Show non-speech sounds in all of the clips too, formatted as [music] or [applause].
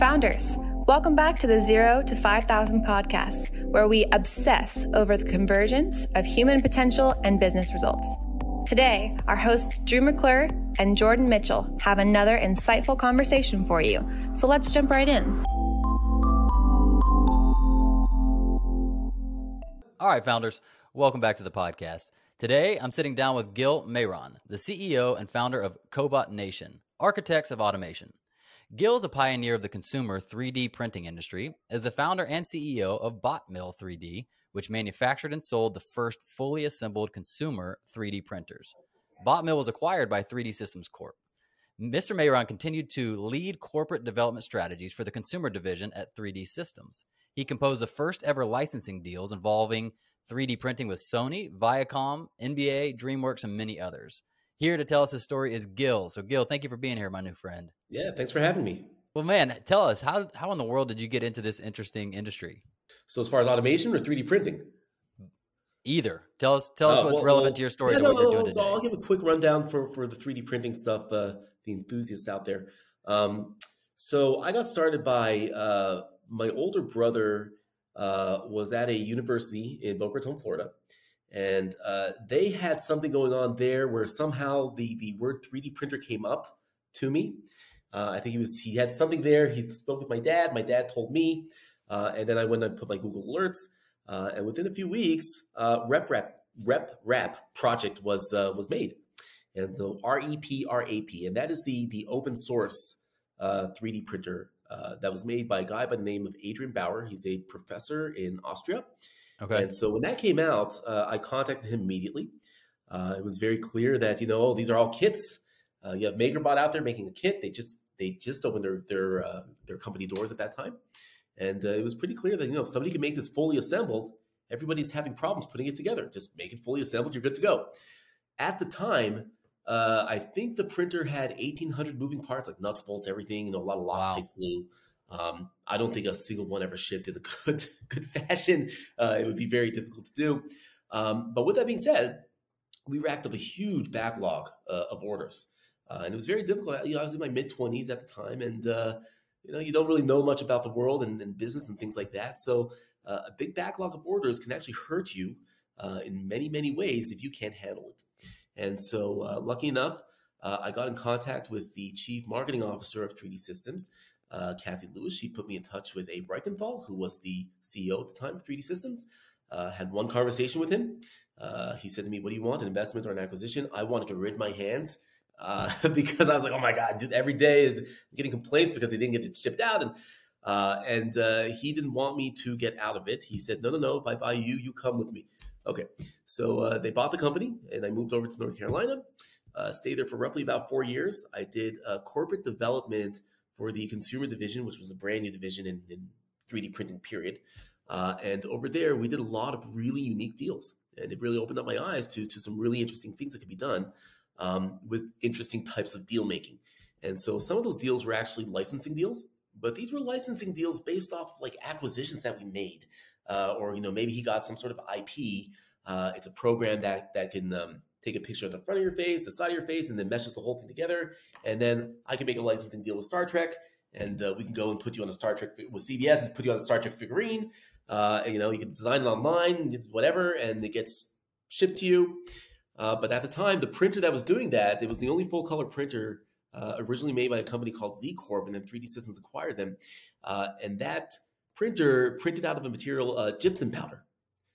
Founders, welcome back to the Zero to 5,000 podcast, where we obsess over the convergence of human potential and business results. Today, our hosts Drew McClure and Jordan Mitchell have another insightful conversation for you. So let's jump right in. All right, founders, welcome back to the podcast. Today, I'm sitting down with Gil Mayron, the CEO and founder of Cobot Nation, architects of automation. Gil is a pioneer of the consumer 3D printing industry as the founder and CEO of BotMill 3D, which manufactured and sold the first fully assembled consumer 3D printers. BotMill was acquired by 3D Systems Corp. Mr. Mayron continued to lead corporate development strategies for the consumer division at 3D Systems. He composed the first ever licensing deals involving 3D printing with Sony, Viacom, NBA, DreamWorks, and many others. Here to tell us his story is Gil. So, Gil, thank you for being here, my new friend. Yeah, thanks for having me. Well, man, tell us how how in the world did you get into this interesting industry? So, as far as automation or 3D printing, either. Tell us tell us uh, what's well, relevant well, to your story. Yeah, to no, what you're doing so I'll give a quick rundown for for the 3D printing stuff. Uh, the enthusiasts out there. Um, so, I got started by uh, my older brother uh, was at a university in Boca Raton, Florida, and uh, they had something going on there where somehow the the word 3D printer came up to me. Uh, I think he was he had something there. He spoke with my dad. My dad told me, uh, and then I went and put my Google alerts. Uh, and within a few weeks, uh, RepRap Rep Rap project was was made, and so R E P R A P, and that is the the open source 3D printer uh, that was made by a guy by the name of Adrian Bowyer. He's a professor in Austria. Okay. And so when that came out, uh, I contacted him immediately. Uh, it was very clear that you know these are all kits. Uh, you have MakerBot out there making a kit. They just they just opened their their uh, their company doors at that time, and it was pretty clear that you know if somebody can make this fully assembled, everybody's having problems putting it together. Just make it fully assembled. You're good to go. At the time, uh, I think the printer had 1,800 moving parts, like nuts, bolts, everything. You know, a lot of lock wow. glue. Um, I don't think a single one ever shipped in a [laughs] good good fashion. Uh, it would be very difficult to do. Um, but with that being said, we racked up a huge backlog uh, of orders, uh, and it was very difficult. You know, I was in my mid 20s at the time, and uh, you know, you don't really know much about the world and, and business and things like that. So uh, a big backlog of orders can actually hurt you in many many ways if you can't handle it. And so, uh, lucky enough, uh, I got in contact with the chief marketing officer of 3D Systems, uh, Cathy Lewis. She put me in touch with Abe Reichental, who was the CEO at the time of 3D Systems. Uh, had one conversation with him. Uh, he said to me, "What do you want? An investment or an acquisition?" I wanted to rid my hands uh, [laughs] because I was like, "Oh my god, dude, every day is getting complaints because they didn't get it shipped out." And and he didn't want me to get out of it. He said, "No, no, no. If I buy you, you come with me." Okay, so uh, they bought the company, and I moved over to North Carolina. Uh, stayed there for roughly about four years. I did uh, corporate development for the consumer division, which was a brand new division in, in 3D printing. Period. Uh, and over there, we did a lot of really unique deals, and it really opened up my eyes to to some really interesting things that could be done um, with interesting types of deal making. And so some of those deals were actually licensing deals, but these were licensing deals based off of like acquisitions that we made uh, or you know maybe he got some sort of IP. Uh, it's a program that that can um, take a picture of the front of your face, the side of your face, and then meshes the whole thing together. And then I can make a licensing deal with Star Trek, and uh, we can go and put you on a Star Trek with CBS and put you on a Star Trek figurine. Uh, and, you know, you can design it online, whatever, and it gets shipped to you. Uh, but at the time, the printer that was doing that, it was the only full color printer uh, originally made by a company called Z Corp, and then 3D Systems acquired them. Uh, and that printer printed out of a material uh, gypsum powder.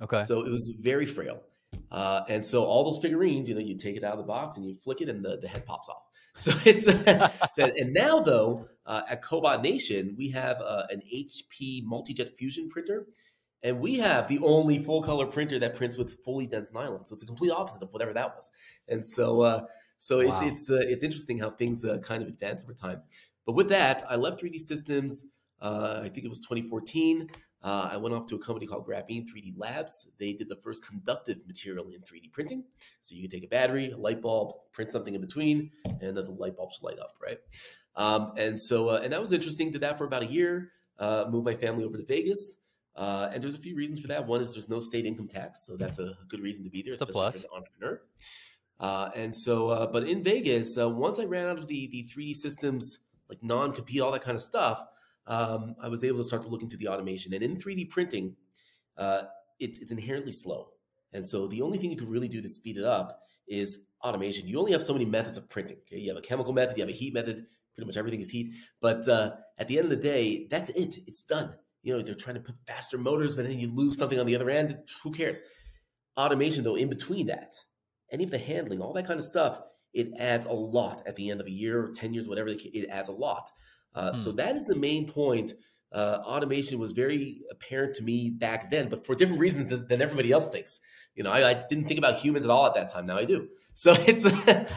Okay. So it was very frail. Uh, and so all those figurines, you know, you take it out of the box and you flick it and the, the head pops off. [laughs] So it's that, and now though uh, at Cobot Nation we have uh, an HP multi-jet fusion printer, and we have the only full color printer that prints with fully dense nylon. So it's a complete opposite of whatever that was. And so uh, so wow. it's it's uh, it's interesting how things uh, kind of advance over time. But with that, I left 3D Systems uh, I think it was 2014. Uh, I went off to a company called Graphene 3D Labs. They did the first conductive material in 3D printing. So you can take a battery, a light bulb, print something in between, and then the light bulbs light up, right? Um, and so, uh, and that was interesting. Did that for about a year. Uh, moved my family over to Vegas. Uh, and there's a few reasons for that. One is there's no state income tax, so that's a good reason to be there, it's especially for an entrepreneur. Uh, and so, uh, but in Vegas, uh, once I ran out of the the 3D systems like non compete, all that kind of stuff, um, I was able to start to look into the automation. And in 3D printing, uh, it's, it's inherently slow. And so the only thing you can really do to speed it up is automation. You only have so many methods of printing. Okay? You have a chemical method, you have a heat method. Pretty much everything is heat. But uh, at the end of the day, that's it. It's done. You know, they're trying to put faster motors, but then you lose something on the other end. Who cares? Automation, though, in between that, any of the handling, all that kind of stuff, it adds a lot at the end of a year or 10 years, whatever, it adds a lot. Uh, hmm. So that is the main point. Uh, automation was very apparent to me back then, but for different reasons than, than everybody else thinks. You know, I, I, didn't think about humans at all at that time. Now I do. [laughs] So it's,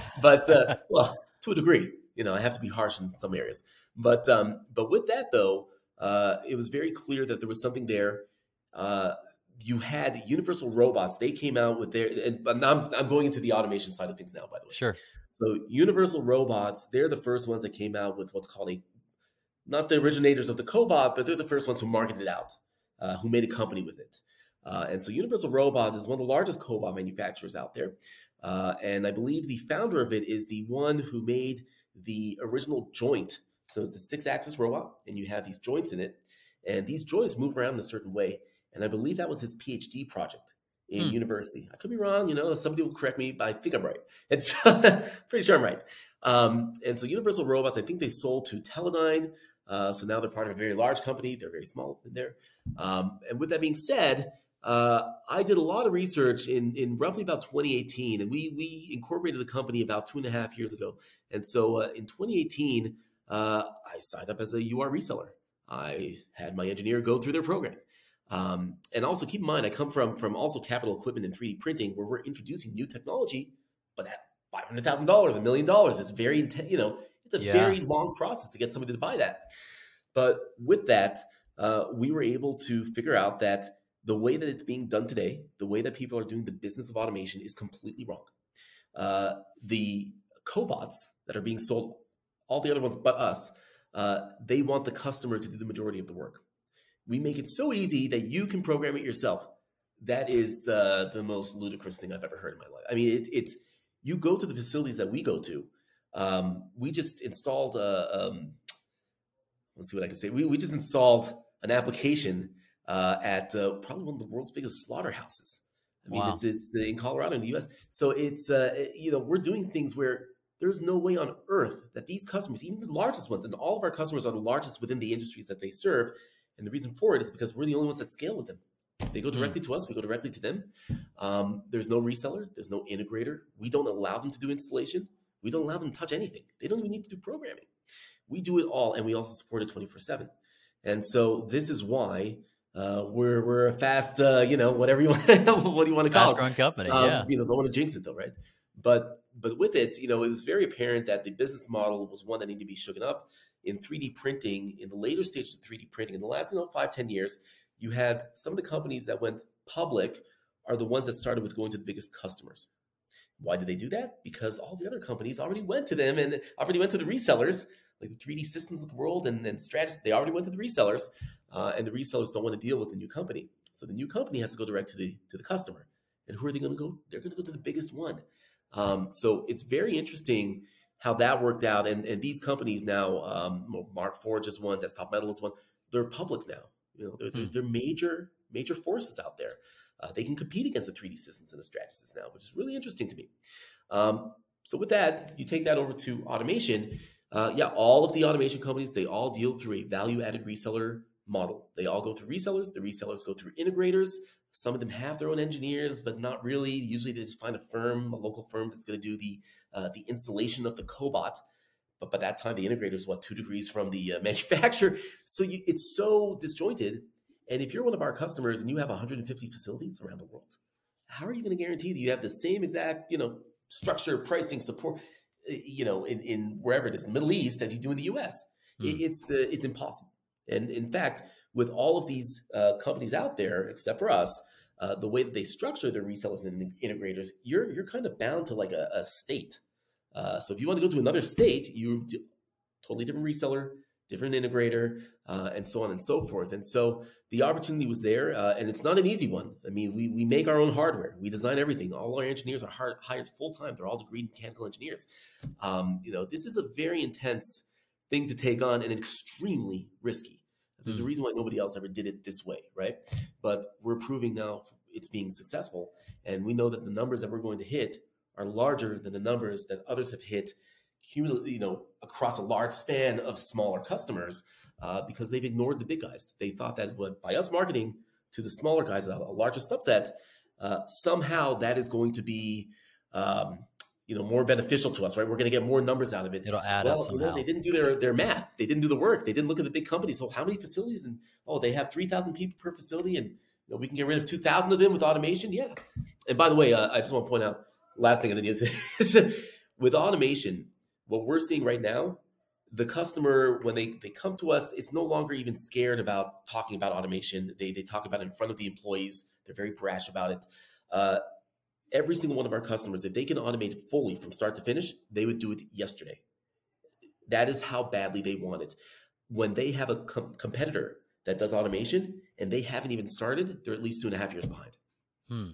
[laughs] but uh, [laughs] well, to a degree, you know, I have to be harsh in some areas. But um, but with that though, uh, it was very clear that there was something there. Uh, you had Universal Robots. They came out with their, and I'm, I'm going into the automation side of things now, by the way. Sure. So Universal Robots, they're the first ones that came out with what's called a, not the originators of the cobot, but they're the first ones who marketed it out, uh, who made a company with it. Uh, and so Universal Robots is one of the largest cobot manufacturers out there. Uh, and I believe the founder of it is the one who made the original joint. So it's a six axis robot, and you have these joints in it. And these joints move around in a certain way. And I believe that was his PhD project in hmm. university. I could be wrong, you know, somebody will correct me, but I think I'm right. [laughs] And so, [laughs] pretty sure I'm right. Um, and so Universal Robots, I think they sold to Teledyne. Uh, so now they're part of a very large company. They're very small in there. Um, and with that being said, uh, I did a lot of research in, in roughly about 2018, and we we incorporated the company about two and a half years ago. And so uh, in 2018, uh, I signed up as a UR reseller. I had my engineer go through their program. Um, and also keep in mind, I come from from also capital equipment and 3D printing, where we're introducing new technology, but at five hundred thousand dollars, a million dollars, it's very intense. You know, it's a yeah. very long process to get somebody to buy that. But with that, uh, we were able to figure out that the way that it's being done today, the way that people are doing the business of automation, is completely wrong. Uh, the cobots that are being sold, all the other ones but us, uh, they want the customer to do the majority of the work we make it so easy that you can program it yourself. That is the the most ludicrous thing I've ever heard in my life. I mean, it, it's you go to the facilities that we go to. Um, we just installed a. Um, let's see what I can say. We we just installed an application uh, at uh, probably one of the world's biggest slaughterhouses. I mean, wow. it's it's in Colorado in the U.S. So it's uh, you know we're doing things where there's no way on earth that these customers, even the largest ones, and all of our customers are the largest within the industries that they serve, and the reason for it is because we're the only ones that scale with them. They go hmm. directly to us, we go directly to them. Um, there's no reseller, there's no integrator. We don't allow them to do installation. We don't allow them to touch anything. They don't even need to do programming. We do it all, and we also support it 24 7. And so this is why uh, we're we're a fast, uh, you know, whatever you want, [laughs] what do you want to call fast growing company. Um, yeah, you know, don't want to jinx it though, right? But but with it, you know, it was very apparent that the business model was one that needed to be shooken up in 3D printing, in the later stages of 3D printing, in the last you know, five, 10 years, you had some of the companies that went public are the ones that started with going to the biggest customers. Why did they do that? Because all the other companies already went to them and already went to the resellers, like the 3D systems of the world and, then Stratasys. They already went to the resellers, uh, and the resellers don't want to deal with the new company. So the new company has to go direct to the to the customer. And who are they going to go? They're going to go to the biggest one. Um, so it's very interesting how that worked out. And, and these companies now, um, Markforged is one, Desktop Metal is one. They're public now. You know, they're, hmm. they're major major forces out there. Uh, they can compete against the 3D systems and the Stratasys now, which is really interesting to me. Um, so with that, you take that over to automation. Uh, yeah, all of the automation companies they all deal through a value added reseller model. They all go through resellers. The resellers go through integrators. Some of them have their own engineers, but not really. Usually, they just find a firm, a local firm that's going to do the uh, the installation of the cobot. But by that time, the integrator is what two degrees from the uh, [laughs] manufacturer. So you, it's so disjointed. And if you're one of our customers and you have 150 facilities around the world, how are you going to guarantee that you have the same exact, you know, structure, pricing, support, you know, in, in wherever it is, the Middle East, as you do in the U.S. Mm. It, it's uh, it's impossible. And in fact, with all of these uh, companies out there, except for us, uh, the way that they structure their resellers and integrators, you're you're kind of bound to like a, a state. Uh, so if you want to go to another state, you totally different reseller, different integrator, uh, and so on and so forth. And so the opportunity was there, uh, and it's not an easy one. I mean, we we make our own hardware, we design everything. All our engineers are hard, hired full time; they're all degree mechanical engineers. Um, you know, this is a very intense thing to take on and extremely risky. There's mm. a reason why nobody else ever did it this way, right? But we're proving now it's being successful, and we know that the numbers that we're going to hit are larger than the numbers that others have hit, cumulatively, you know, across a large span of smaller customers, uh, because they've ignored the big guys. They thought that what by us marketing to the smaller guys, a, a larger subset, uh, somehow that is going to be um, you know more beneficial to us right? We're going to get more numbers out of it. It'll add well, up somehow. You know, they didn't do their, their math. They didn't do the work. They didn't look at the big companies. So how many facilities and oh they have 3000 people per facility and you know, we can get rid of 2000 of them with automation? Yeah. And by the way uh, i just want to point out last thing on the news is with automation what we're seeing right now the customer when they, they come to us it's no longer even scared about talking about automation. They, they talk about it in front of the employees. They're very brash about it. Uh, every single one of our customers, if they can automate fully from start to finish, they would do it yesterday. That is how badly they want it. When they have a com- competitor that does automation and they haven't even started, they're at least two and a half years behind. Hmm.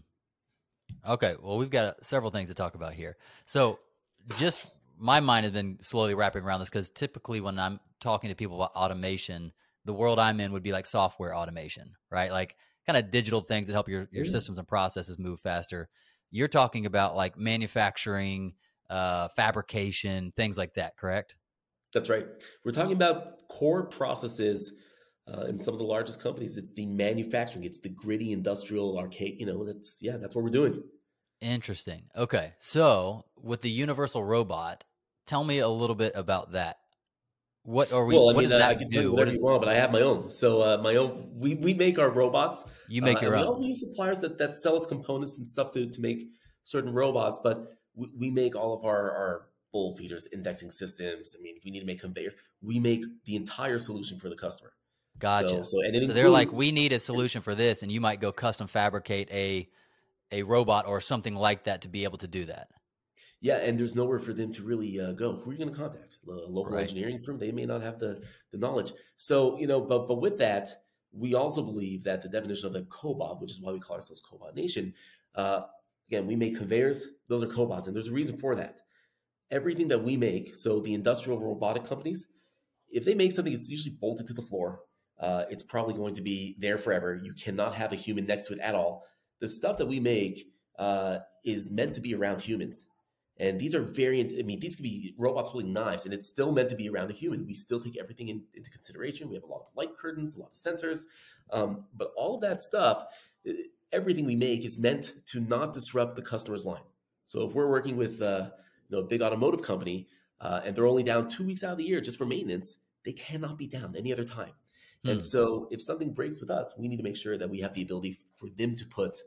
Okay. Well, we've got several things to talk about here. So, just my mind has been slowly wrapping around this because typically when I'm talking to people about automation, the world I'm in would be like software automation, right? Like kind of digital things that help your, your systems and processes move faster. You're talking about like manufacturing, uh, fabrication, things like that, correct? That's right. We're talking about core processes uh, in some of the largest companies. It's the manufacturing, it's the gritty industrial arcade. You know, that's yeah, that's what we're doing. Interesting. Okay, so with the universal robot, tell me a little bit about that. What are we? Well, I mean, uh, I can do? whatever is, you want, but I have my own. So uh, my own. We we make our robots. You make uh, your own. We also use suppliers that that sell us components and stuff to to make certain robots, but we, we make all of our our bowl feeders, indexing systems. I mean, if we need to make conveyors, we make the entire solution for the customer. Gotcha. So, so, so includes, they're like, we need a solution for this, and you might go custom fabricate a a robot or something like that to be able to do that. Yeah, and there's nowhere for them to really uh, go. Who are you going to contact? A local right. engineering firm? They may not have the the knowledge. So you know, but but with that, we also believe that the definition of the cobot, which is why we call ourselves Cobot Nation, uh, again, we make conveyors. Those are cobots, and there's a reason for that. Everything that we make, so the industrial robotic companies, if they make something, it's usually bolted to the floor. Uh, it's probably going to be there forever. You cannot have a human next to it at all. The stuff that we make uh, is meant to be around humans. And these are variant. I mean, these could be robots holding knives, and it's still meant to be around a human. We still take everything in, into consideration. We have a lot of light curtains, a lot of sensors, um, but all of that stuff, everything we make is meant to not disrupt the customer's line. So if we're working with uh, you know, a big automotive company uh, and they're only down two weeks out of the year just for maintenance, they cannot be down any other time. Hmm. And so if something breaks with us, we need to make sure that we have the ability for them to put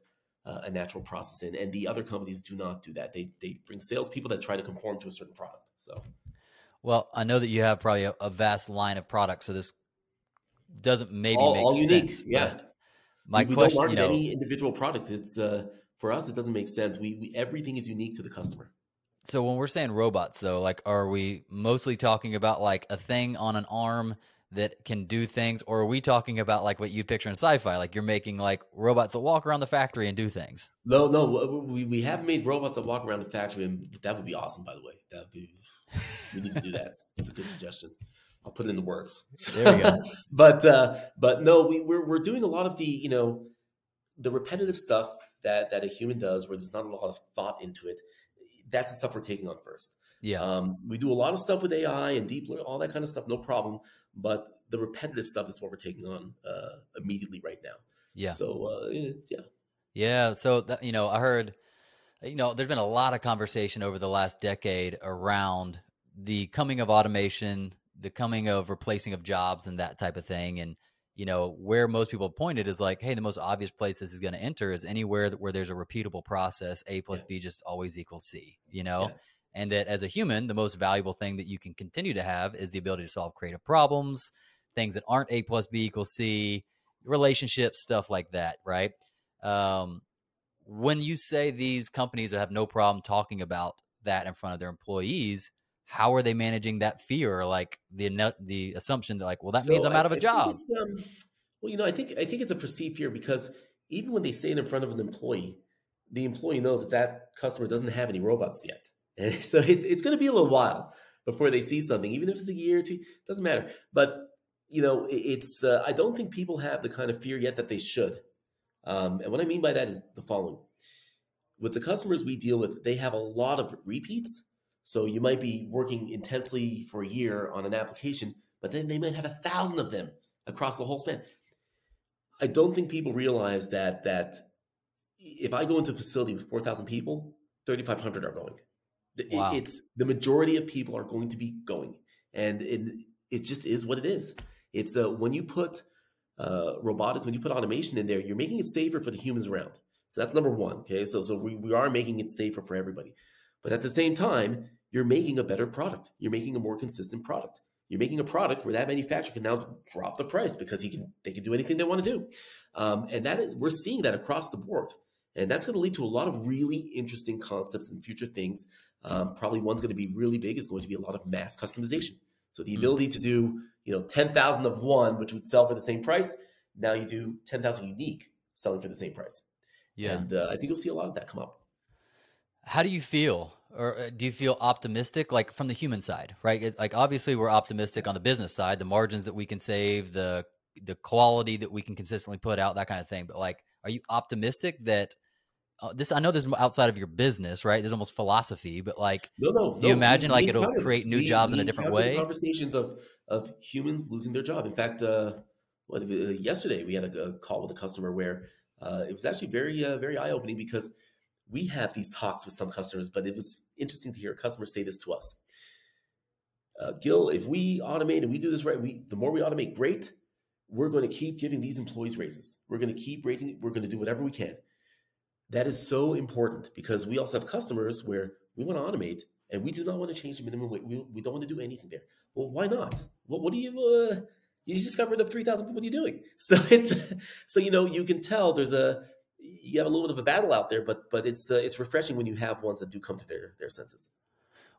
uh, a natural process in. And the other companies do not do that. They they bring salespeople that try to conform to a certain product. So, well, I know that you have probably a, a vast line of products, so this doesn't maybe all, make all unique. Sense, yeah. My we, question, don't market you know, any individual product. It's uh, for us, it doesn't make sense. We, we everything is unique to the customer. So when we're saying robots, though, like, are we mostly talking about like a thing on an arm that can do things, or are we talking about like what you picture in sci-fi? Like you're making like robots that walk around the factory and do things. No, no, we, we have made robots that walk around the factory, and that would be awesome. By the way, that would be we need to do that. [laughs] That's a good suggestion. I'll put it in the works. There we go. [laughs] but uh, but no, we, we're we're doing a lot of the you know the repetitive stuff that that a human does, where there's not a lot of thought into it. That's the stuff we're taking on first. Yeah. Um, we do a lot of stuff with AI and deep learning, all that kind of stuff, no problem. But the repetitive stuff is what we're taking on uh, immediately right now. Yeah. So uh, yeah. Yeah. So that, you know, I heard, you know, there's been a lot of conversation over the last decade around the coming of automation, the coming of replacing of jobs, and that type of thing. And you know, where most people pointed is like, hey, the most obvious place this is going to enter is anywhere where there's a repeatable process. A plus yeah. B just always equals C. You know. Yeah and that as a human the most valuable thing that you can continue to have is the ability to solve creative problems things that aren't a plus b equals c relationships stuff like that right? Um, when you say these companies have no problem talking about that in front of their employees how are they managing that fear or like the the assumption that like well that so means i'm out of a I job? um, well you know i think i think it's a perceived fear because even when they say it in front of an employee the employee knows that that customer doesn't have any robots yet and [laughs] so it, it's going to be a little while before they see something, even if it's a year or two, doesn't matter. But you know, it's uh, I don't think people have the kind of fear yet that they should. Um, and what I mean by that is the following: with the customers we deal with, they have a lot of repeats. So you might be working intensely for a year on an application, but then they might have a thousand of them across the whole span. I don't think people realize that that if I go into a facility with four thousand people, thirty five hundred are going. Wow. It's the majority of people are going to be going, and it, it just is what it is. It's uh, when you put uh, robotics, when you put automation in there, you're making it safer for the humans around. So that's number one. Okay, so so we, we are making it safer for everybody, but at the same time, you're making a better product. You're making a more consistent product. You're making a product where that manufacturer can now drop the price because he can they can do anything they want to do, um, and that is we're seeing that across the board, and that's going to lead to a lot of really interesting concepts and future things. Um, probably one's going to be really big is going to be a lot of mass customization. So the hmm. ability to do you know ten thousand of one, which would sell for the same price, now you do ten thousand unique selling for the same price. Yeah, and uh, I think you'll see a lot of that come up. How do you feel or uh, do you feel optimistic like from the human side right it, like obviously we're optimistic on the business side the margins that we can save the the quality that we can consistently put out that kind of thing but like are you optimistic that uh, this i know this is outside of your business right there's almost philosophy but like no no do you no, imagine like it'll create new we, jobs we in a different way conversations of of humans losing their job in fact uh what, uh, yesterday we had a, a, call with a customer where uh, it was actually very uh, very eye-opening because we have these talks with some customers, but it was interesting to hear a customer say this to us. Uh, Gil, if we automate and we do this right, we the more we automate, great. We're going to keep giving these employees raises. We're going to keep raising. We're going to do whatever we can. That is so important because we also have customers where we want to automate and we do not want to change the minimum wage. We, we don't want to do anything there. Well, why not? Well, what do you? Uh, you just got rid of three thousand people. What are you doing? [laughs] So it's so you know you can tell there's a you have a little bit of a battle out there, but but it's uh, it's refreshing when you have ones that do come to their their senses.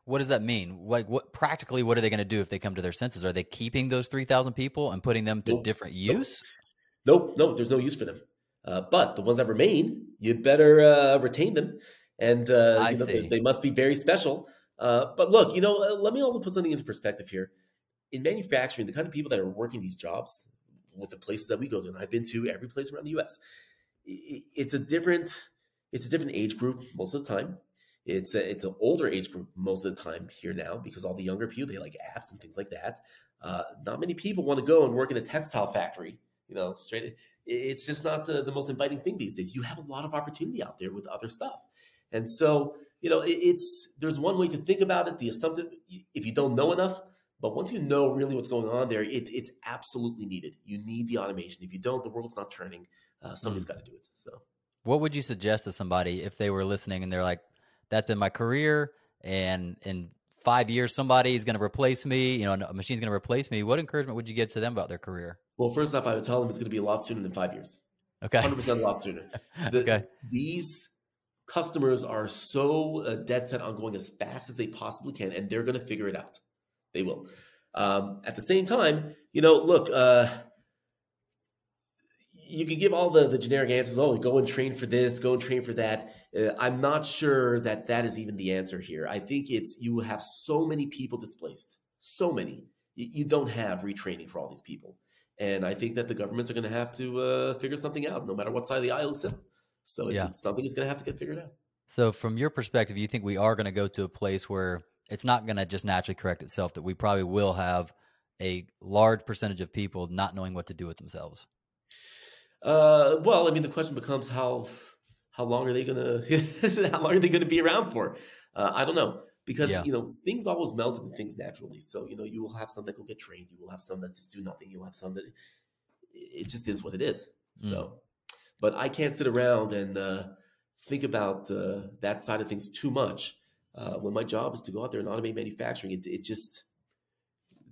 What does that mean? Like, what practically, what are they going to do if they come to their senses? Are they keeping those three thousand people and putting them to nope. different use? Nope. nope, There's no use for them. Uh, but the ones that remain, you better uh, retain them, and uh, you know, they, they, must be very special. Uh, but look, you know, uh, let me also put something into perspective here. In manufacturing, the kind of people that are working these jobs with the places that we go to, and I've been to every place around the U.S it's a different it's a different age group most of the time. It's a, it's an older age group most of the time here now because all the younger people they like apps and things like that. Uh, not many people want to go and work in a textile factory. You know, straight. It's just not the, the most inviting thing these days. You have a lot of opportunity out there with other stuff, and so you know it, it's there's one way to think about it. The assumption if you don't know enough, but once you know really what's going on there, it, it's absolutely needed. You need the automation. If you don't, the world's not turning uh, somebody's mm. got to do it. So, what would you suggest to somebody if they were listening and they're like, "That's been my career, and in five years somebody is going to replace me. You know, a machine's going to replace me." What encouragement would you give to them about their career? Well, first off, I would tell them it's going to be a lot sooner than five years. Okay, hundred percent a lot sooner. [laughs] The, okay, these customers are so uh, dead set on going as fast as they possibly can, and they're going to figure it out. They will. Um, at the same time, you know, look, uh, you can give all the, the generic answers. Oh, go and train for this, go and train for that. Uh, I'm not sure that that is even the answer here. I think it's you have so many people displaced, so many. You, you don't have retraining for all these people, and I think that the governments are going to have to uh, figure something out, no matter what side of the aisle is in. So it's, yeah. it's something is going to have to get figured out. So, from your perspective, you think we are going to go to a place where it's not going to just naturally correct itself? That we probably will have a large percentage of people not knowing what to do with themselves. Uh, well, I mean, the question becomes how how long are they gonna [laughs] how long are they gonna be around for? Uh, I don't know because yeah. you know things always melt into things naturally. So you know you will have some that will get trained, you will have some that just do nothing, you'll have some that it just is what it is. Mm. So, but I can't sit around and uh, think about uh, that side of things too much uh, when my job is to go out there and automate manufacturing. It, it just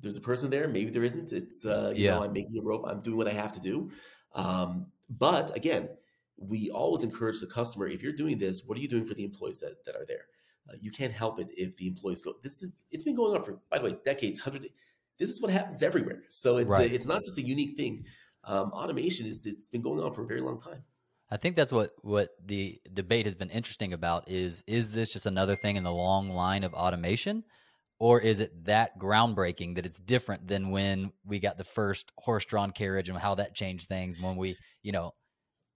there's a person there, maybe there isn't. It's uh, you yeah. know I'm making a rope, I'm doing what I have to do. Um, but again, we always encourage the customer if you're doing this, what are you doing for the employees that, that are there? Uh, you can't help it if the employees go. This is it's been going on for by the way decades, hundred. This is what happens everywhere. So it's right. a, it's not just a unique thing. Um, automation is it's been going on for a very long time. I think that's what what the debate has been interesting about is is this just another thing in the long line of automation, or is it that groundbreaking that it's different than when we got the first horse-drawn carriage and how that changed things when we, you know?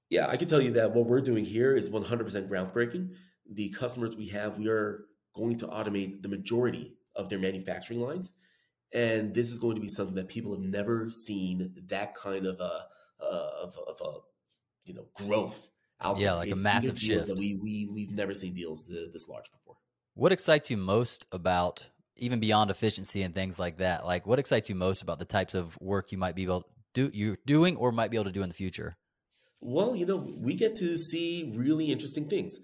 Yeah, I can tell you that what we're doing here is 100% groundbreaking. The customers we have, we are going to automate the majority of their manufacturing lines, and this is going to be something that people have never seen that kind of a of, of a you know growth yeah, like it's a massive shift. That we we we've never seen deals this large before. What excites you most about even beyond efficiency and things like that? Like, what excites you most about the types of work you might be able to do you're doing or might be able to do in the future? Well, you know, we get to see really interesting things.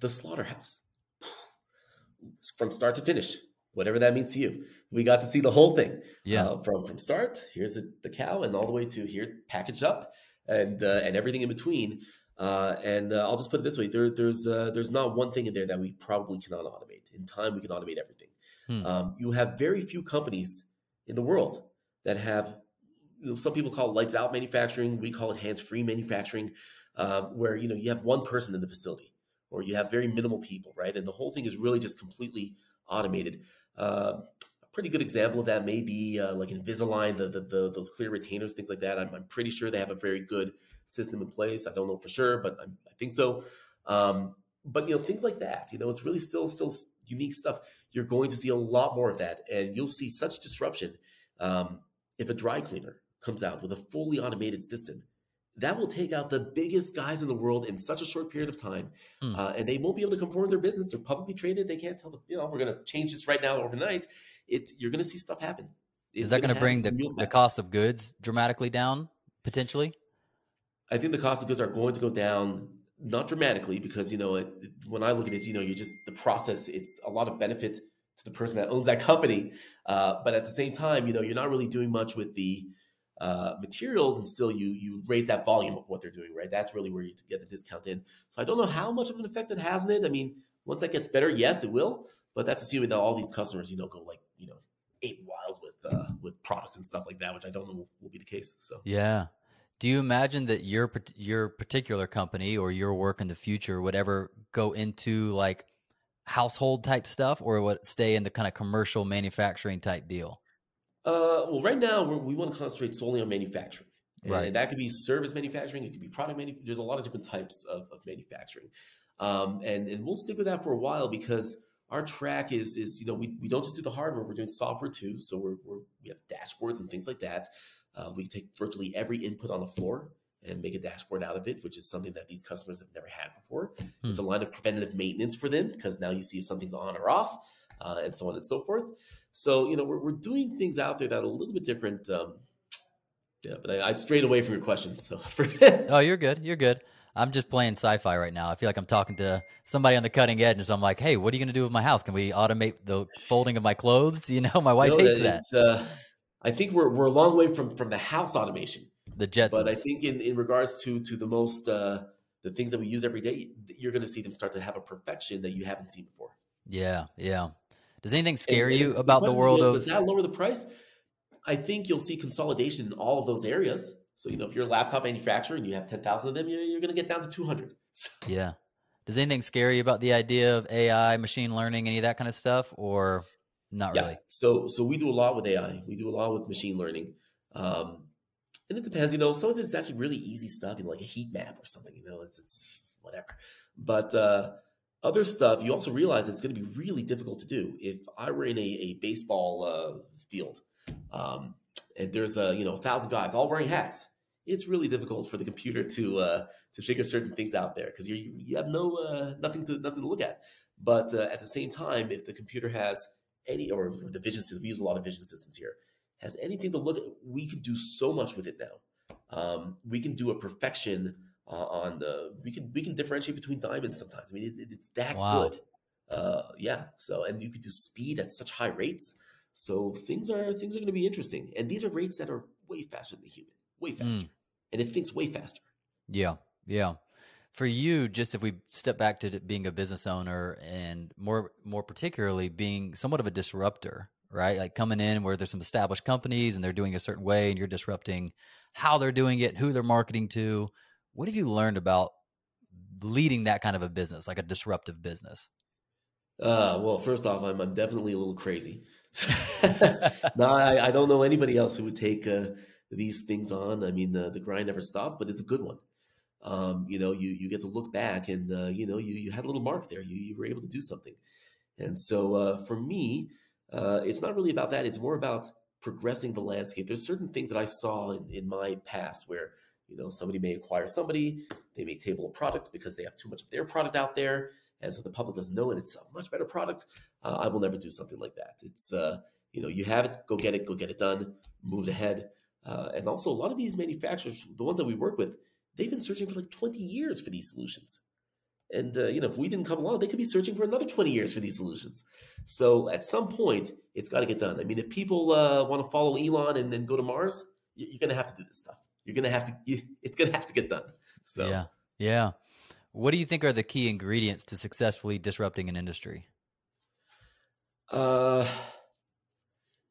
The slaughterhouse, [sighs] from start to finish, whatever that means to you. We got to see the whole thing. Yeah. Uh, from from start, here's a, the cow, and all the way to here, packaged up, and uh, and everything in between. Uh, and uh, I'll just put it this way: there, there's uh, there's not one thing in there that we probably cannot automate. In time, we can automate everything. Hmm. Um, you have very few companies in the world that have. You know, some people call it lights out manufacturing. We call it hands free manufacturing, uh, where you know you have one person in the facility, or you have very minimal people, right? And the whole thing is really just completely automated. Uh, a pretty good example of that may be uh, like Invisalign, the, the, the, those clear retainers, things like that. I'm, I'm, pretty sure they have a very good system in place. I don't know for sure, but I'm, i think so. Um, but you know, things like that. You know, it's really still still unique stuff. You're going to see a lot more of that, and you'll see such disruption um, if a dry cleaner comes out with a fully automated system that will take out the biggest guys in the world in such a short period of time. Mm. Uh, and they won't be able to conform their business. They're publicly traded. They can't tell them, you know, we're going to change this right now overnight. It's, you're going to see stuff happen. It's Is that going to bring the, the cost of goods dramatically down potentially? I think the cost of goods are going to go down, not dramatically, because, you know, it, when I look at it, you know, you just, the process, it's a lot of benefit to the person that owns that company. Uh, but at the same time, you know, you're not really doing much with the, uh, materials and still you you raise that volume of what they're doing right? That's really where you get the discount in. So i don't know how much of an effect it has on it. I mean once that gets better yes it will. But that's assuming that all these customers you know go like you know ape wild with uh, with products and stuff like that which i don't know will, will be the case so. Yeah. Do you imagine that your your particular company or your work in the future would ever go into like household type stuff or would stay in the kind of commercial manufacturing type deal uh, well, right now we want to concentrate solely on manufacturing. And right. that could be service manufacturing. It could be product manufacturing. There's a lot of different types of, of manufacturing. Um, and, and we'll stick with that for a while because our track is, is you know, we, we don't just do the hardware, we're doing software too. So we're, we're we have dashboards and things like that. Uh, we take virtually every input on the floor and make a dashboard out of it, which is something that these customers have never had before. Hmm. It's a line of preventative maintenance for them because now you see if something's on or off, uh, and so on and so forth. So, you know, we're, we're doing things out there that are a little bit different. Um, yeah, but I, I strayed away from your question. So, [laughs] oh, you're good. You're good. I'm just playing sci-fi right now. I feel like I'm talking to somebody on the cutting edge, and so I'm like, "Hey, what are you going to do with my house? Can we automate the folding of my clothes?" [laughs] You know, my wife no, hates that. Uh, I think we're we're a long way from from the house automation. The Jetsons. But I think in, in regards to to the most uh, the things that we use every day, you're going to see them start to have a perfection that you haven't seen before. Yeah, yeah. Does anything scare and, you and about the world of? Does that lower the price? I think you'll see consolidation in all of those areas. So you know, if you're a laptop manufacturer and you have ten thousand of them, you're, you're going to get down to two hundred. [laughs] So. Yeah. Does anything scare you about the idea of AI, machine learning, any of that kind of stuff, or not yeah. really? So so we do a lot with AI. We do a lot with machine learning. Um, and it depends, you know, some of it's actually really easy stuff in like a heat map or something, you know, it's it's whatever. But uh other stuff, you also realize it's going to be really difficult to do. If I were in a, a baseball uh, field um, and there's a you know a thousand guys all wearing hats, it's really difficult for the computer to uh, to figure certain things out there because you you have no uh, nothing to nothing to look at. But uh, at the same time, if the computer has any or the vision system, we use a lot of vision systems here, has anything to look at, we can do so much with it now. Um, we can do a perfection on the we can we can differentiate between diamonds sometimes. I mean, it, it's that wow. good. Uh, yeah. So and you can do speed at such high rates. So things are things are going to be interesting, and these are rates that are way faster than the human, way faster, mm. and it thinks way faster. Yeah, yeah. For you, just if we step back to being a business owner, and more more particularly being somewhat of a disruptor, right? Like coming in where there's some established companies and they're doing a certain way, and you're disrupting how they're doing it, who they're marketing to what have you learned about leading that kind of a business, like a disruptive business? Uh, well, first off, I'm, I'm definitely a little crazy. [laughs] [laughs] no, I, I, don't know anybody else who would take uh, these things on. I mean, the, the grind never stopped, but it's a good one. Um, you know, you you get to look back and uh, you know you you had a little mark there. You you were able to do something, and so uh, for me, uh, it's not really about that. It's more about progressing the landscape. There's certain things that I saw in, in my past where you know somebody may acquire somebody, they may table a product because they have too much of their product out there, and so the public doesn't know, and it's a much better product. Uh, I will never do something like that. It's uh, you know you have it, go get it, go get it done, move ahead. Uh, and also, a lot of these manufacturers, the ones that we work with, they've been searching for like 20 years for these solutions. And uh, you know, if we didn't come along, they could be searching for another 20 years for these solutions. So at some point, it's got to get done. I mean, if people uh, want to follow Elon and then go to Mars, you're going to have to do this stuff. You're going to have to. [laughs] You, it's going to have to get done. So yeah, yeah. What do you think are the key ingredients to successfully disrupting an industry? Uh,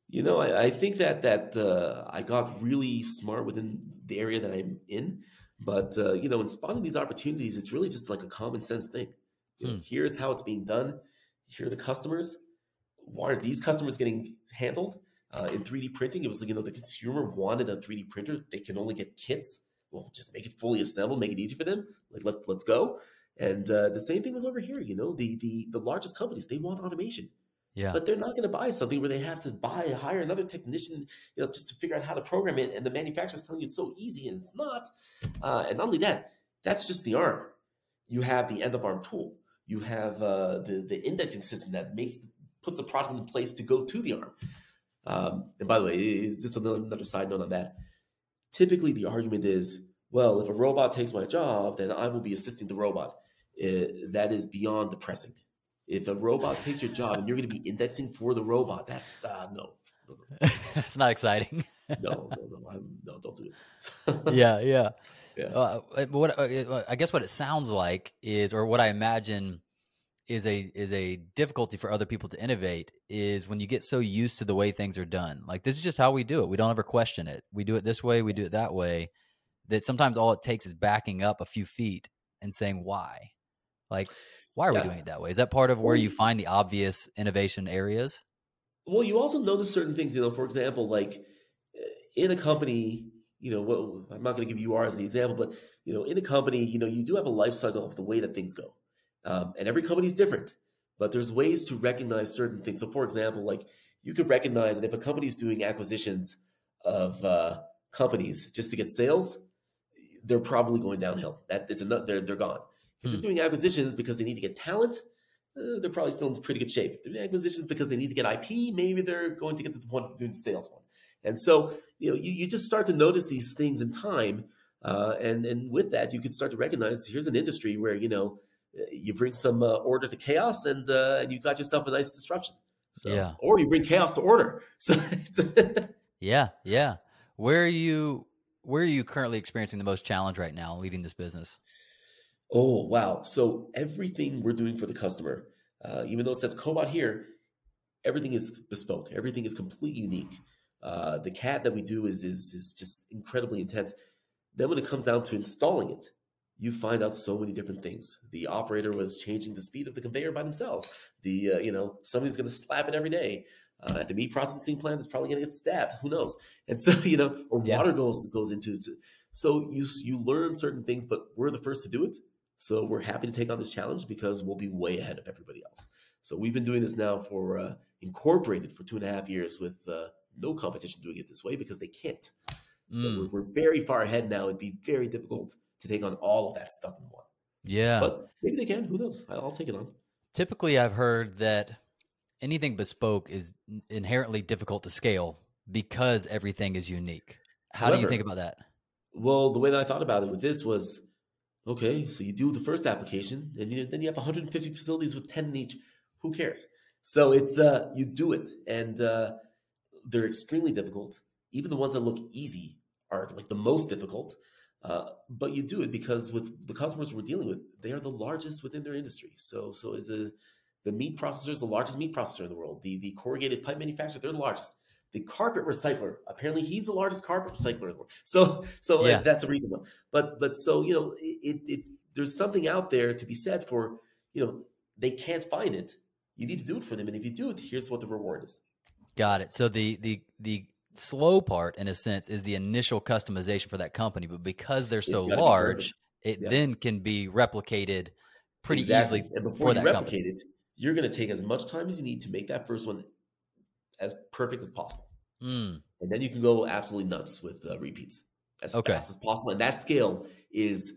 you know, I, I think that that uh, I got really smart within the area that I'm in. But uh, you know, in spotting these opportunities, it's really just like a common sense thing. You know, hmm. Here's how it's being done. Here are the customers. Why are these customers getting handled? Uh, in 3D printing, it was like, you know, the consumer wanted a 3D printer. They can only get kits. Well, just make it fully assembled, make it easy for them. Like, let, let's go. And uh, the same thing was over here. You know, the the the largest companies they want automation. Yeah. But they're not going to buy something where they have to buy hire another technician, you know, just to figure out how to program it. And the manufacturer is telling you it's so easy, and it's not. Uh, and not only that, that's just the arm. You have the end of arm tool. You have uh, the the indexing system that makes puts the product in place to go to the arm. Um, and by the way, just another, another side note on that. Typically, the argument is, well, if a robot takes my job, then I will be assisting the robot. Uh, that is beyond depressing if a robot takes your job and you're going to be indexing for the robot, that's uh, no. no, no. [laughs] that's not exciting. [laughs] no, no, no, I'm, no, don't do it. [laughs] yeah, yeah. Yeah. Uh, what uh, I guess what it sounds like is, or what I imagine is a is a difficulty for other people to innovate is when you get so used to the way things are done. Like this is just how we do it. We don't ever question it. We do it this way. We do it that way. That sometimes all it takes is backing up a few feet and saying why. Like why are yeah. we doing it that way? Is that part of where you find the obvious innovation areas? Well, you also notice certain things. You know, for example, like eh, in a company, you know, well, I'm not going to give you ours as the example, but you know, in a company, you know, you do have a life cycle of the way that things go, um, and every company is different. But there's ways to recognize certain things. So, for example, like you could recognize that if a company is doing acquisitions of uh, companies just to get sales, they're probably going downhill. That it's enough. They're they're gone. If they're hmm. doing acquisitions because they need to get talent, uh, they're probably still in pretty good shape. If they're doing acquisitions because they need to get IP, maybe they're going to get to the point of doing the sales one. And so, you know, you, you just start to notice these things in time. Uh, and, and with that, you can start to recognize here's an industry where, you know, you bring some uh, order to chaos and, uh, and you got yourself a nice disruption. So, yeah. Or you bring chaos to order. [laughs] So, yeah, yeah. Where are you? Where are you currently experiencing the most challenge right now leading this business? Oh, wow. So everything we're doing for the customer, uh, even though it says Cobot here, everything is bespoke. Everything is completely unique. Uh, the CAD that we do is, is, is just incredibly intense. Then when it comes down to installing it, you find out so many different things. The operator was changing the speed of the conveyor by themselves. The uh, you know somebody's going to slap it every day. Uh, at the meat processing plant, it's probably going to get stabbed. Who knows? And [laughs] so you know, or yeah. water goes goes into. To, so you you learn certain things, but we're the first to do it. So we're happy to take on this challenge because we'll be way ahead of everybody else. So we've been doing this now for uh, incorporated for two and a half years with uh, no competition doing it this way because they can't. Mm. So we're, we're, very far ahead now. It'd be very difficult to take on all of that stuff in one. Yeah, but maybe they can. Who knows? I'll take it on. Typically, I've heard that anything bespoke is inherently difficult to scale because everything is unique. How However, do you think about that? Well, the way that I thought about it with this was Okay, so you do the first application, and you, then you have 150 facilities with 10 in each. Who cares? So it's uh, you do it, and uh, they're extremely difficult. Even the ones that look easy are like the most difficult. Uh, but you do it because with the customers we're dealing with, they are the largest within their industry. So so the the meat processor is the largest meat processor in the world. The the corrugated pipe manufacturer, they're the largest the carpet recycler. Apparently, he's the largest carpet recycler in the world. [laughs] So, so yeah. that's a reason. But, but so you know, it, it there's something out there to be said for you know they can't find it, you need to do it for them. And if you do it, here's what the reward is. Got it. So the the the slow part, in a sense, is the initial customization for that company. But because they're so large, it yeah. then can be replicated pretty exactly. easily. And before you replicate company. it, you're going to take as much time as you need to make that first one as perfect as possible. Mm. And then you can go absolutely nuts with uh, repeats as okay. fast as possible. And that scale is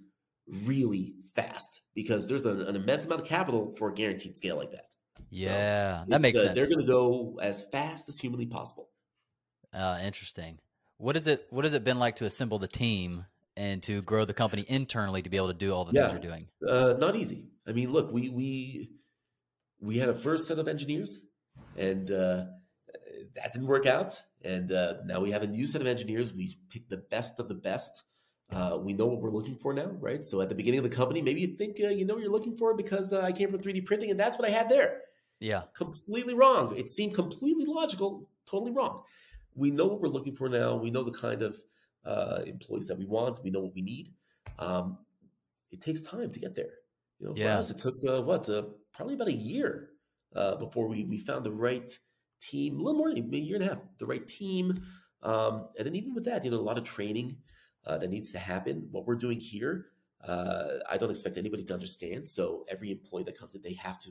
really fast because there's an, an immense amount of capital for a guaranteed scale like that. Yeah, so that makes uh, sense. They're going to go as fast as humanly possible. Uh, interesting. What is it? What has it been like to assemble the team and to grow the company internally to be able to do all the yeah, things you're doing? Uh, not easy. I mean, look, we we we had a first set of engineers, and uh, that didn't work out. And uh, now we have a new set of engineers. We picked the best of the best. Uh, we know what we're looking for now, right? So at the beginning of the company, maybe you think uh, you know what you're looking for because uh, I came from 3D printing, and that's what I had there. Yeah, completely wrong. It seemed completely logical, totally wrong. We know what we're looking for now. We know the kind of uh, employees that we want. We know what we need. Um, it takes time to get there. You know, yeah. for us, it took uh, what uh, probably about a year before we we found the right team, a little more than a year and a half, the right team. Um, and then even with that, you know, a lot of training uh, that needs to happen. What we're doing here, uh, I don't expect anybody to understand. So every employee that comes in, they have to,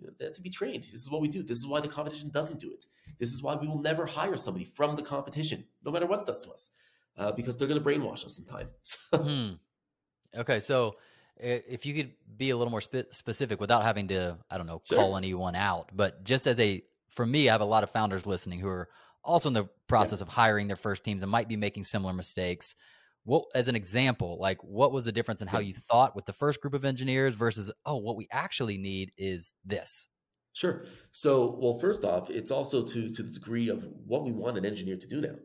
you know, they have to be trained. This is what we do. This is why the competition doesn't do it. This is why we will never hire somebody from the competition, no matter what it does to us, uh, because they're going to brainwash us in time. [laughs] hmm. Okay, so if you could be a little more spe- specific without having to, I don't know, sure. call anyone out, but just as a for me, I have a lot of founders listening who are also in the process yeah. of hiring their first teams and might be making similar mistakes. What, as an example, like what was the difference in how you thought with the first group of engineers versus, oh, what we actually need is this? Sure. So, well, first off, it's also to to the degree of what we want an engineer to do now.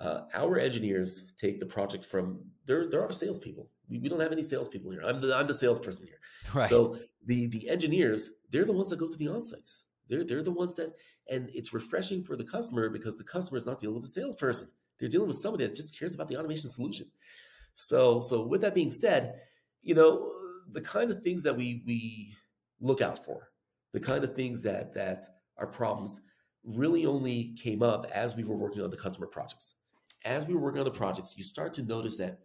Uh, our engineers take the project from there. There are salespeople. We, we don't have any salespeople here. I'm the I'm the salesperson here. [laughs] Right. So the the engineers, they're the ones that go to the onsites. They're they're the ones that, and it's refreshing for the customer because the customer is not dealing with a salesperson. They're dealing with somebody that just cares about the automation solution. So so with that being said, you know the kind of things that we we look out for, the kind of things that that are problems really only came up as we were working on the customer projects. As we were working on the projects, you start to notice that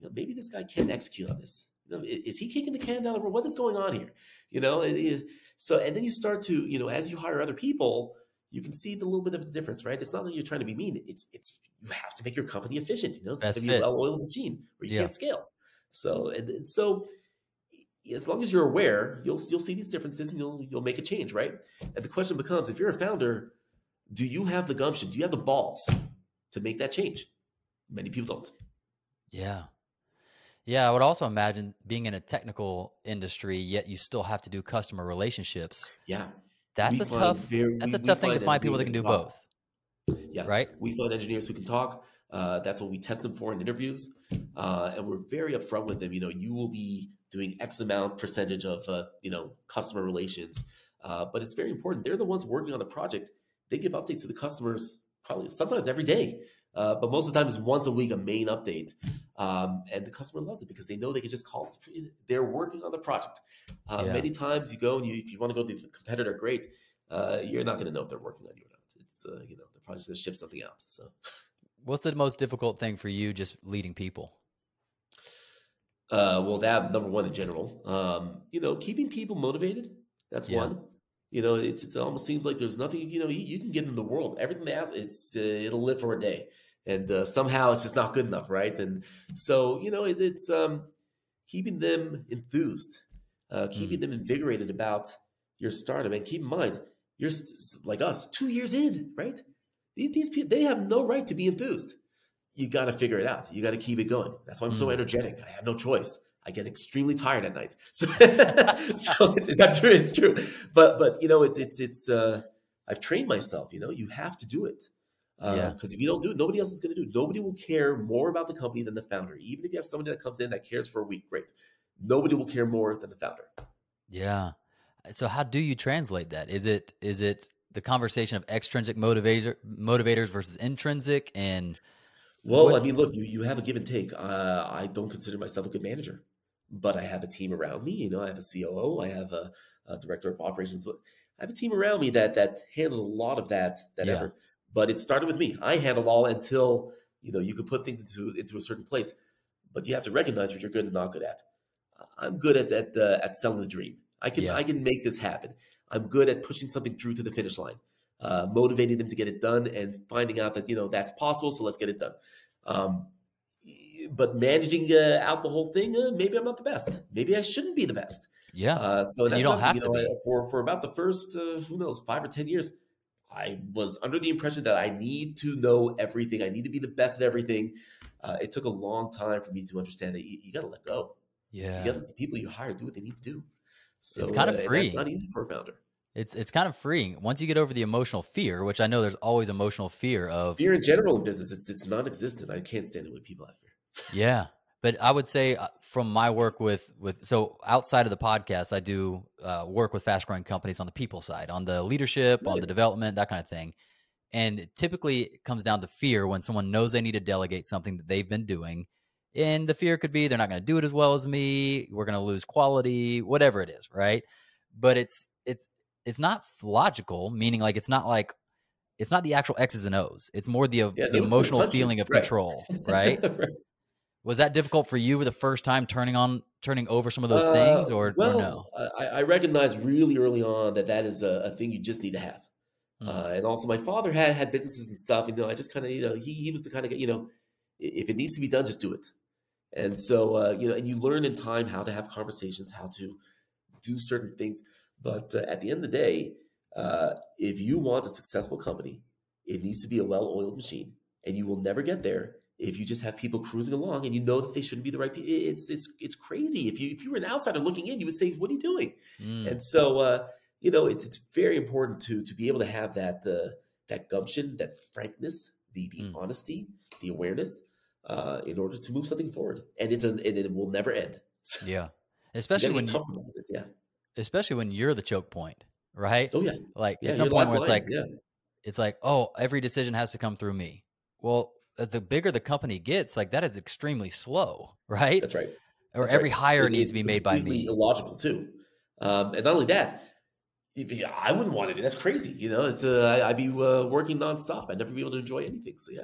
you know, maybe this guy can't execute on this. You know, is he kicking the can down the road? What is going on here? You know, so, and then you start to, you know, as you hire other people, you can see the little bit of the difference, right? It's not that you're trying to be mean. It's, it's, you have to make your company efficient. You know, it's going to be a well-oiled machine where you yeah. can't scale. So, and, and so as long as you're aware, you'll you'll see these differences and you'll you'll make a change, right? And the question becomes: if you're a founder, do you have the gumption? Do you have the balls to make that change? Many people don't. Yeah, yeah, I would also imagine being in a technical industry, yet you still have to do customer relationships. Yeah, that's we a tough. Very, that's a tough thing to find people that can do talk. both. Yeah, right. We find engineers who can talk. Uh, that's what we test them for in interviews, uh, and we're very upfront with them. You know, you will be doing X amount percentage of uh, you know customer relations, uh, but it's very important. They're the ones working on the project. They give updates to the customers probably sometimes every day. Uh, but most of the time, it's once a week a main update, um, and the customer loves it because they know they can just call. They're working on the project. Uh, yeah. Many times, you go and you, if you want to go to the competitor, great. Uh, you're not going to know if they're working on you or not. It's uh, you know they're probably just going to ship something out. So, what's the most difficult thing for you just leading people? Uh, well, that number one in general. Um, you know, keeping people motivated. That's yeah. one. You know, it's it almost seems like there's nothing. You know, you, you can give them the world, everything they ask. It's uh, it'll live for a day and uh, somehow it's just not good enough, right? And so you know, it, it's um, keeping them enthused, uh, keeping mm. them invigorated about your startup. And keep in mind, you're like us, two years in, right? These, these people, they have no right to be enthused. You got to figure it out. You got to keep it going. That's why I'm mm. so energetic. I have no choice. I get extremely tired at night. [laughs] So, [laughs] so it's, it's, true. It's true. But but you know, it's it's it's. Uh, I've trained myself. You know, you have to do it. Uh, yeah. Because if you don't do it, nobody else is going to do it. Nobody will care more about the company than the founder. Even if you have somebody that comes in that cares for a week, great. Nobody will care more than the founder. Yeah. So how do you translate that? Is it is it the conversation of extrinsic motivator motivators versus intrinsic and well, what? I mean, look, you, you have a give and take. Uh, I don't consider myself a good manager, but I have a team around me. You know, I have a COO, I have a, uh, director of operations. I have a team around me that that handles a lot of that that Yeah. effort. But it started with me. I handled all until you know you could put things into into a certain place. But you have to recognize what you're good and not good at. I'm good at at, uh, at selling the dream. I can Yeah. I can make this happen. I'm good at pushing something through to the finish line, uh, motivating them to get it done, and finding out that you know that's possible. So let's get it done. Um, but managing uh, out the whole thing, uh, maybe I'm not the best. Maybe I shouldn't be the best. Yeah. Uh, so that's you don't have to know, be. For for about the first uh, who knows five or ten years. I was under the impression that I need to know everything. I need to be the best at everything. Uh, it took a long time for me to understand that you, you got to let go. Yeah. You got to let the people you hire do what they need to do. So It's kind of uh, freeing. That's not easy for a founder. It's it's kind of freeing once you get over the emotional fear, which I know there's always emotional fear of. Fear in general in business, it's it's non-existent. I can't stand it when people have fear. Yeah, but I would say uh, from my work with with so outside of the podcast, I do uh, work with fast growing companies on the people side, on the leadership, on the development, that kind of thing. And typically, it comes down to fear when someone knows they need to delegate something that they've been doing, and the fear could be they're not going to do it as well as me. We're going to lose quality, whatever it is, right? But it's it's it's not logical, meaning like it's not like it's not the actual X's and O's. It's more the Yeah, the emotional feeling of Right. control, [laughs] right? right. Was that difficult for you for the first time turning on turning over some of those Uh, things, or, well, or no? I, I recognized really early on that that is a, a thing you just need to have. Mm. Uh, and also, my father had had businesses and stuff. And, you know, I just kind of, you know, he, he was the kind of guy, you know, if it needs to be done, just do it. And so, uh, you know, and you learn in time how to have conversations, how to do certain things. But uh, at the end of the day, uh, if you want a successful company, it needs to be a well-oiled machine, and you will never get there if you just have people cruising along and you know that they shouldn't be the right people. It's it's it's crazy. If you if you were an outsider looking in, you would say, "What are you doing?" Mm. And so, uh, you know, it's it's very important to to be able to have that uh, that gumption, that frankness, the the Mm. honesty, the awareness, uh, in order to move something forward. And it's an and it will never end. [laughs] So yeah, especially gotta when you, with it, yeah, especially when you're the choke point, right? Oh yeah. Like Yeah. at some point where it's line. like yeah. it's like oh every decision has to come through me. Well, as the bigger the company gets, like that is extremely slow, right? That's right. or That's every right. hire It needs to be made by me. Illogical too, um, and not only that, I wouldn't want to do. That's crazy. You know, it's uh, I'd be uh, working nonstop. I'd never be able to enjoy anything. So yeah.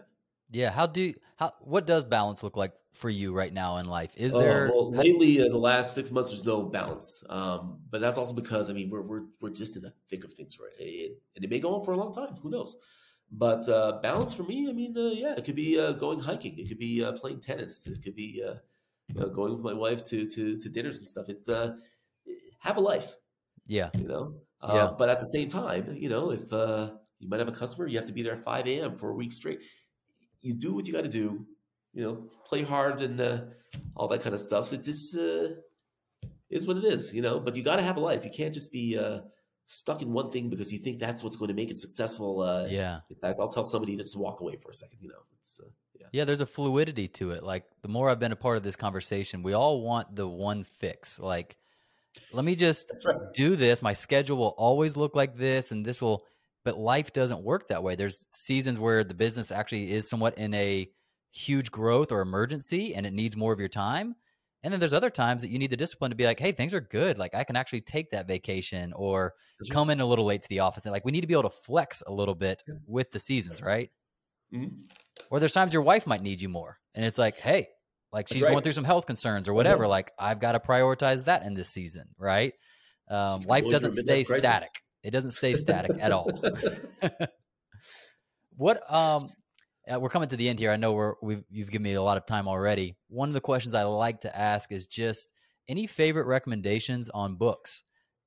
Yeah, how do how what does balance look like for you right now in life? Is Uh, there well, lately, uh, the last six months, there's no balance. Um, but that's also because I mean we're we're we're just in the thick of things, right? And it may go on for a long time. Who knows? But uh, balance for me, I mean, uh, yeah, it could be uh, going hiking, it could be uh, playing tennis, it could be uh, you know, going with my wife to to to dinners and stuff. It's uh, have a life, yeah, you know. Uh, Yeah. But at the same time, you know, if uh, you might have a customer, you have to be there at five a.m. for a week straight. You do what you got to do, you know, play hard and uh, all that kind of stuff. So it's just uh, is what it is, you know. But you got to have a life. You can't just be uh, stuck in one thing because you think that's what's going to make it successful. Uh, yeah. In fact, I'll tell somebody to just walk away for a second. You know, it's uh, yeah, Yeah, there's a fluidity to it. Like the more I've been a part of this conversation, we all want the one fix. Like, let me just right. do this. My schedule will always look like this, and this will. But life doesn't work that way. There's seasons where the business actually is somewhat in a huge growth or emergency, and it needs more of your time. And then there's other times that you need the discipline to be like, hey, things are good. Like I can actually take that vacation or right. come in a little late to the office. And like we need to be able to flex a little bit Yeah. with the seasons, right? Mhm. Or there's times your wife might need you more. And it's like, hey, like That's she's right. going through some health concerns or yeah. whatever. Like I've got to prioritize that in this season, right? Um, life going through a doesn't stay static. It doesn't stay static at all. [laughs] [laughs] what um uh, we're coming to the end here. I know we're we've you've given me a lot of time already. One of the questions I like to ask is just any favorite recommendations on books,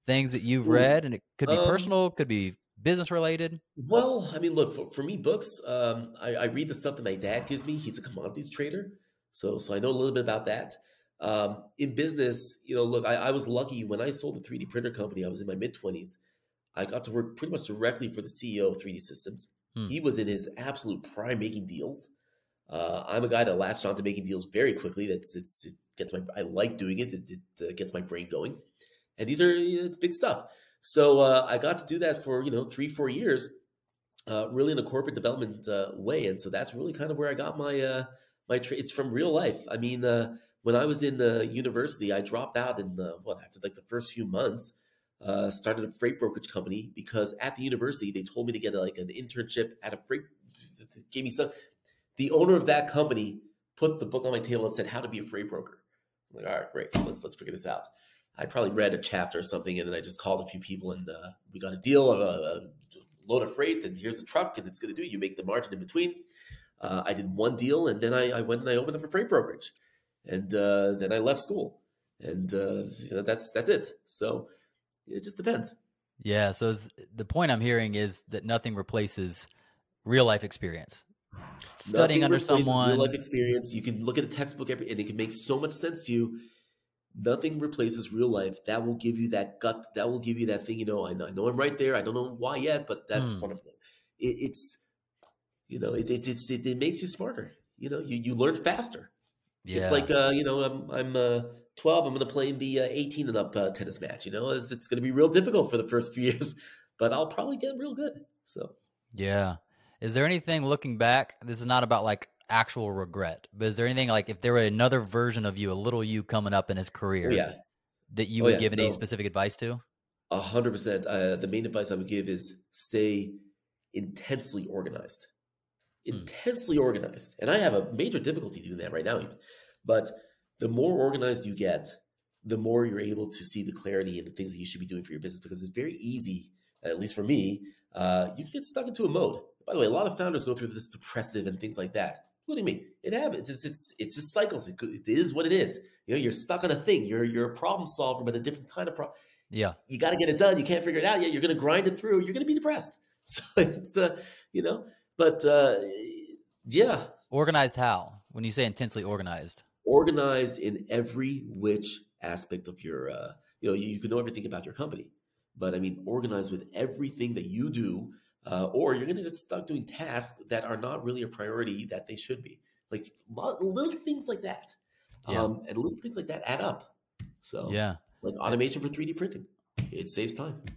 things that you've read, and it could be um, personal, could be business related. Well, I mean, look for, for me, books. Um, I, I read the stuff that my dad gives me. He's a commodities trader, so so I know a little bit about that. Um, in business, you know, look, I, I was lucky when I sold the 3D printer company. I was in my mid twenties. I got to work pretty much directly for the CEO of 3D Systems. Hmm. He was in his absolute prime making deals. Uh, I'm a guy that latched on to making deals very quickly. That's it's it gets my I like doing it. It, it uh, gets my brain going, and these are it's big stuff. So uh, I got to do that for you know three four years, uh, really in a corporate development uh, way, and so that's really kind of where I got my uh, my tra- it's from real life. I mean, when I was in the university, I dropped out in the what after like the first few months. Uh, started a freight brokerage company because at the university they told me to get a, like an internship at a freight. Gave me some. The owner of that company put the book on my table and said how to be a freight broker. I'm like, all right, great, let's let's figure this out. I probably read a chapter or something, and then I just called a few people, and uh, we got a deal of a, a, load of freight, and here's a truck, and it's going to do. You make the margin in between. Uh, I did one deal, and then I, I, went and I opened up a freight brokerage, and uh, then I left school, and uh, you know, that's that's it. So it just depends. Yeah. So the point I'm hearing is that nothing replaces real life experience. Studying nothing under someone, real life experience. You can look at a textbook every, and it can make so much sense to you. Nothing replaces real life. That will give you that gut. That will give you that thing. You know, I know, I know I'm right there. I don't know why yet, but that's Hmm. one of them. It, it's, you know, it, it, it's, it, it makes you smarter. You know, you, you learn faster. yeah, It's like, uh, you know, I'm, I'm uh, 12. I'm going to play in the uh, 18 and up uh, tennis match. You know, it's, it's going to be real difficult for the first few [laughs] years, but I'll probably get real good. So, yeah. Is there anything looking back? This is not about like actual regret, but is there anything like if there were another version of you, a little you coming up in his career, oh, yeah. that you Oh, would yeah, give any no. specific advice to? A hundred percent. Uh, the main advice I would give is stay intensely organized. Hmm. Intensely organized. And I have a major difficulty doing that right now, even. But the more organized you get, the more you're able to see the clarity and the things that you should be doing for your business because it's very easy, at least for me, uh, you can get stuck into a mode. By the way, a lot of founders go through this depressive and things like that, including me. It happens. It's it's it's just cycles. It, it is what it is. You know, you're stuck on a thing. You're you're a problem solver, but a different kind of problem Yeah. you got to get it done. You can't figure it out yet. You're going to grind it through. You're going to be depressed. [laughs] So it's, uh, you know, but uh, yeah, Organized how? When you say intensely organized. Organized in every which aspect of your, uh, you know, you, you can know everything about your company, but I mean, organized with everything that you do, uh, or you're going to get stuck doing tasks that are not really a priority that they should be. Like little things like that. Yeah. Um, and little things like that add up. So, Yeah. like automation for 3D printing, it saves time. [laughs]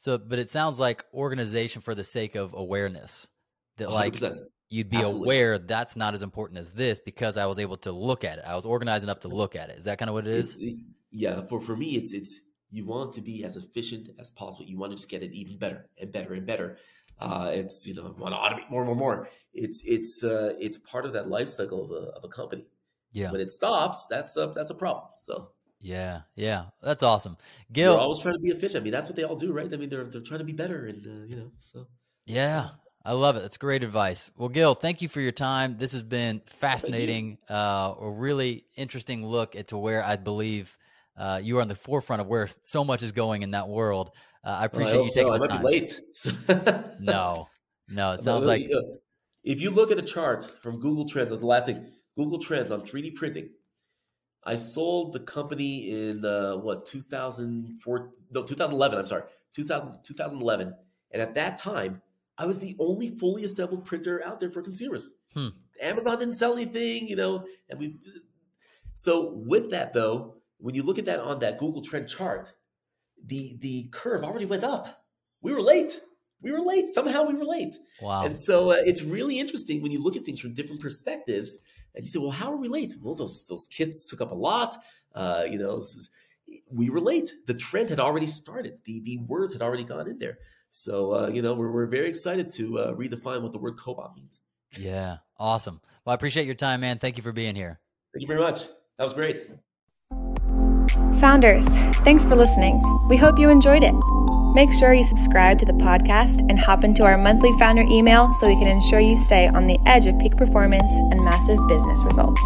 So, but it sounds like organization for the sake of awareness. That like 100%. You'd be Absolutely. aware that's not as important as this because I was able to look at it. I was organized enough to look at it. Is that kind of what it is? It's, yeah, for for me, it's it's you want to be as efficient as possible. You want to just get it even better and better and better. Uh, it's you know want to automate more and more and more. It's it's uh, it's part of that life cycle of a of a company. Yeah. When it stops, that's a that's a problem. So Yeah. Yeah. That's awesome. Gil. always trying to be efficient. I mean, that's what they all do, right? I mean, they're they're trying to be better, and uh, you know, so Yeah. I love it. That's great advice. Well, Gil, thank you for your time. This has been fascinating, uh, a really interesting look at to where I believe uh, you are on the forefront of where so much is going in that world. Uh, I appreciate Well, I you taking so. I the might time. be late. [laughs] No, no, it sounds like if you look at a chart from Google Trends, that's the last thing, Google Trends on 3D printing, I sold the company in uh, what 2004 no 2011 I'm sorry 2000, 2011 and at that time I was the only fully assembled printer out there for consumers. Hmm. Amazon didn't sell anything, you know, and we so with that though, when you look at that on that Google Trend chart, the the curve already went up. We were late. We were late. Somehow we were late. wow. And so uh, it's really interesting when you look at things from different perspectives, and you say, "Well, how are we late?" Well, those those kits took up a lot. Uh, you know, we were late. The trend had already started. The the words had already gone in there. So uh, you know, we're we're very excited to uh, redefine what the word cobot means. Yeah, awesome. Well, I appreciate your time, man. Thank you for being here. Thank you very much. That was great. Founders, thanks for listening. We hope you enjoyed it. Make sure you subscribe to the podcast and hop into our monthly founder email so we can ensure you stay on the edge of peak performance and massive business results.